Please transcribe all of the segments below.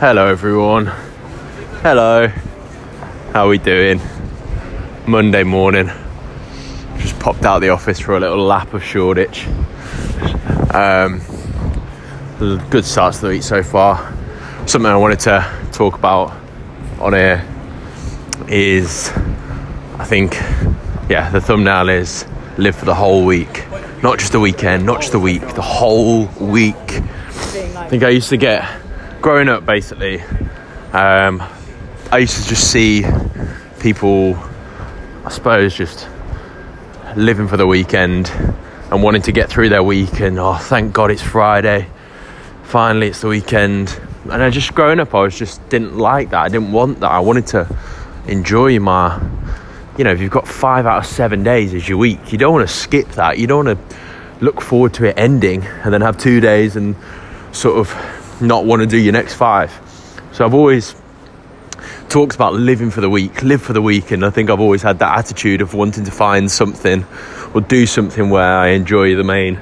Hello, everyone. Hello. How are we doing? Monday morning. Just popped out of the office for a little lap of Shoreditch. Um, good start to the week so far. Something I wanted to talk about on here is, I think, yeah, the thumbnail is live for the whole week, not just the weekend, not just the week, the whole week. I think I used to get growing up basically, um, I used to just see people, I suppose, just living for the weekend and wanting to get through their week. And oh, thank God it's Friday. Finally, it's the weekend. And I just growing up, I was just didn't like that. I didn't want that. I wanted to enjoy my, you know, if you've got five out of seven days as your week, you don't want to skip that. You don't want to look forward to it ending and then have two days and sort of not want to do your next five. So I've always talked about living for the week, live for the week, and I think I've always had that attitude of wanting to find something or do something where I enjoy the main,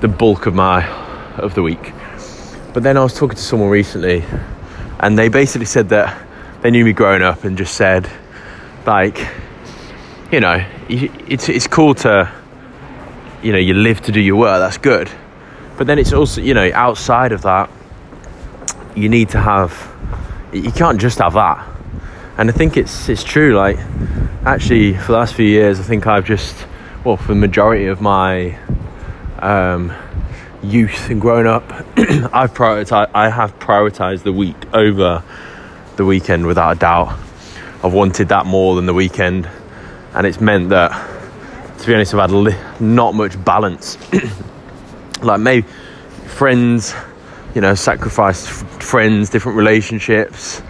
the bulk of my of the week. But then I was talking to someone recently, and they basically said that they knew me growing up and just said, like, you know, it's it's cool to, you know, you live to do your work. That's good, but then it's also, you know, outside of that you need to have you can't just have that. And i think it's it's true like actually for the last few years i think i've just well for the majority of my um, youth and growing up i've prioritized i have prioritized the week over the weekend without a doubt. I've wanted that more than the weekend and it's meant that to be honest i've had li- not much balance. Like maybe friends you know, sacrificed friends, different relationships,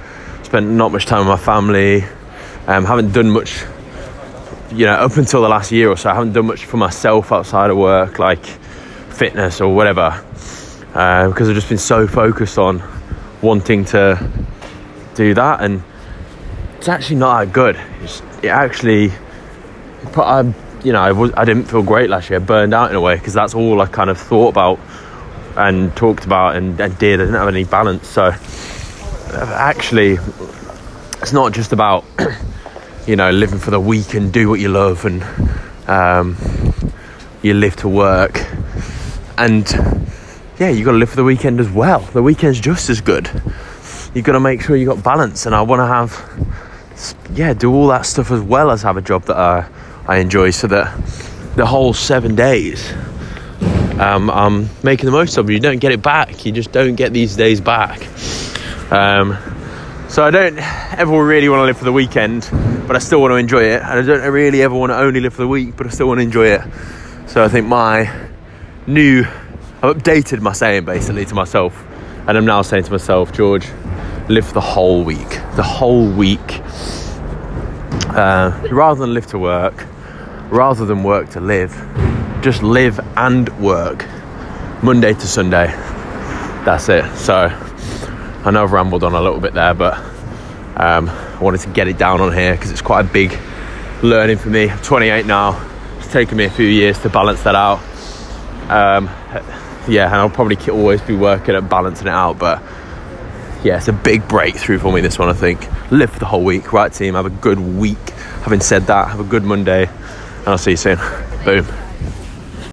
spent not much time with my family, um, haven't done much, you know, up until the last year or so, I haven't done much for myself outside of work, like fitness or whatever, uh, because I've just been so focused on wanting to do that, and it's actually not that good. It's, it actually, but I, you know, I, was, I didn't feel great last year, burned out in a way, because that's all I kind of thought about and talked about and, and did. I didn't have any balance. So actually, it's not just about you know living for the week and do what you love and um, you live to work and yeah you got to live for the weekend as well the weekend's just as good you've got to make sure you got balance and i want to have yeah do all that stuff as well as have a job that I, I enjoy so that the whole seven days um, I'm making the most of it. You don't get it back. You just don't get these days back. Um, so I don't ever really want to live for the weekend, but I still want to enjoy it. And I don't really ever want to only live for the week, but I still want to enjoy it. So I think my new, I've updated my saying basically to myself, and I'm now saying to myself, George, live the whole week. The whole week. Uh, rather than live to work, rather than work to live just live and work Monday to Sunday. That's it. So I know I've rambled on a little bit there, but um, I wanted to get it down on here because it's quite a big learning for me. I'm 28 now. It's taken me a few years to balance that out. Um, yeah, and I'll probably always be working at balancing it out, but yeah, it's a big breakthrough for me. This one, I think. Live for the whole week, right, team? Have a good week. Having said that, have a good Monday, and I'll see you soon. Boom.